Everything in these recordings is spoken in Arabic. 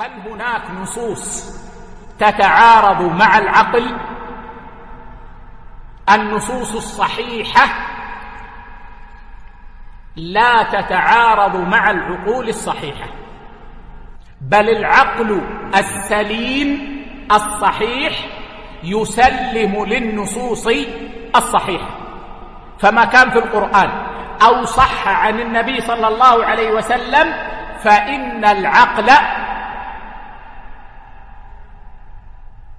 هل هناك نصوص تتعارض مع العقل؟ النصوص الصحيحة لا تتعارض مع العقول الصحيحة بل العقل السليم الصحيح يسلم للنصوص الصحيحة. فما كان في القرآن أو صح عن النبي صلى الله عليه وسلم فإن العقل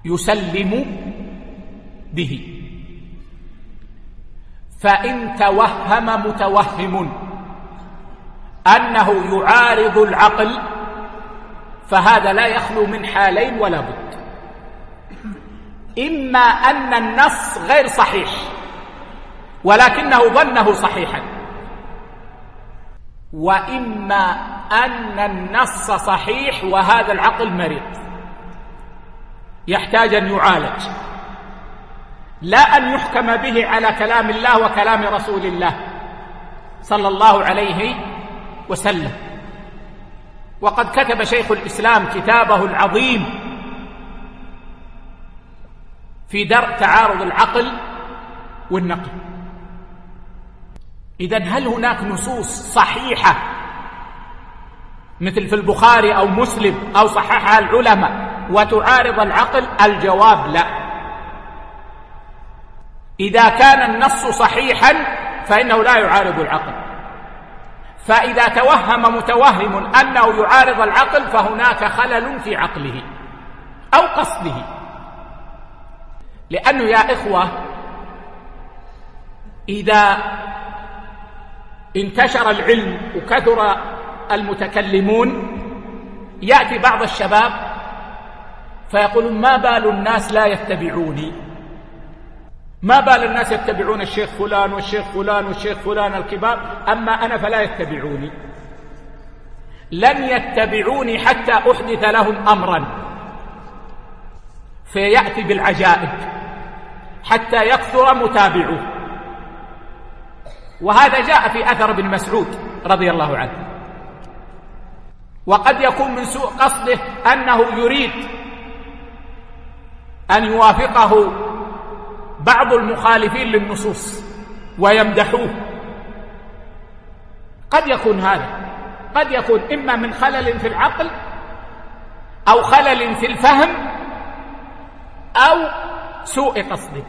يسلم به. فإن توهم متوهم أنه يعارض العقل فهذا لا يخلو من حالين ولا بد. إما أن النص غير صحيح ولكنه ظنه صحيحا. وإما أن النص صحيح وهذا العقل مريض. يحتاج أن يعالج. لا أن يحكم به على كلام الله وكلام رسول الله صلى الله عليه وسلم. وقد كتب شيخ الإسلام كتابه العظيم في درء تعارض العقل والنقل. إذا هل هناك نصوص صحيحة مثل في البخاري أو مسلم أو صححها العلماء وتعارض العقل؟ الجواب لا. إذا كان النص صحيحا فإنه لا يعارض العقل. فإذا توهم متوهم أنه يعارض العقل فهناك خلل في عقله أو قصده. لأنه يا إخوة إذا انتشر العلم وكثر المتكلمون يأتي بعض الشباب فيقولون ما بال الناس لا يتبعوني؟ ما بال الناس يتبعون الشيخ فلان والشيخ فلان والشيخ فلان الكبار أما أنا فلا يتبعوني. لن يتبعوني حتى أحدث لهم أمرا. فيأتي بالعجائب حتى يكثر متابعوه. وهذا جاء في أثر ابن مسعود رضي الله عنه. وقد يكون من سوء قصده أنه يريد أن يوافقه بعض المخالفين للنصوص ويمدحوه. قد يكون هذا. قد يكون إما من خلل في العقل أو خلل في الفهم أو سوء قصد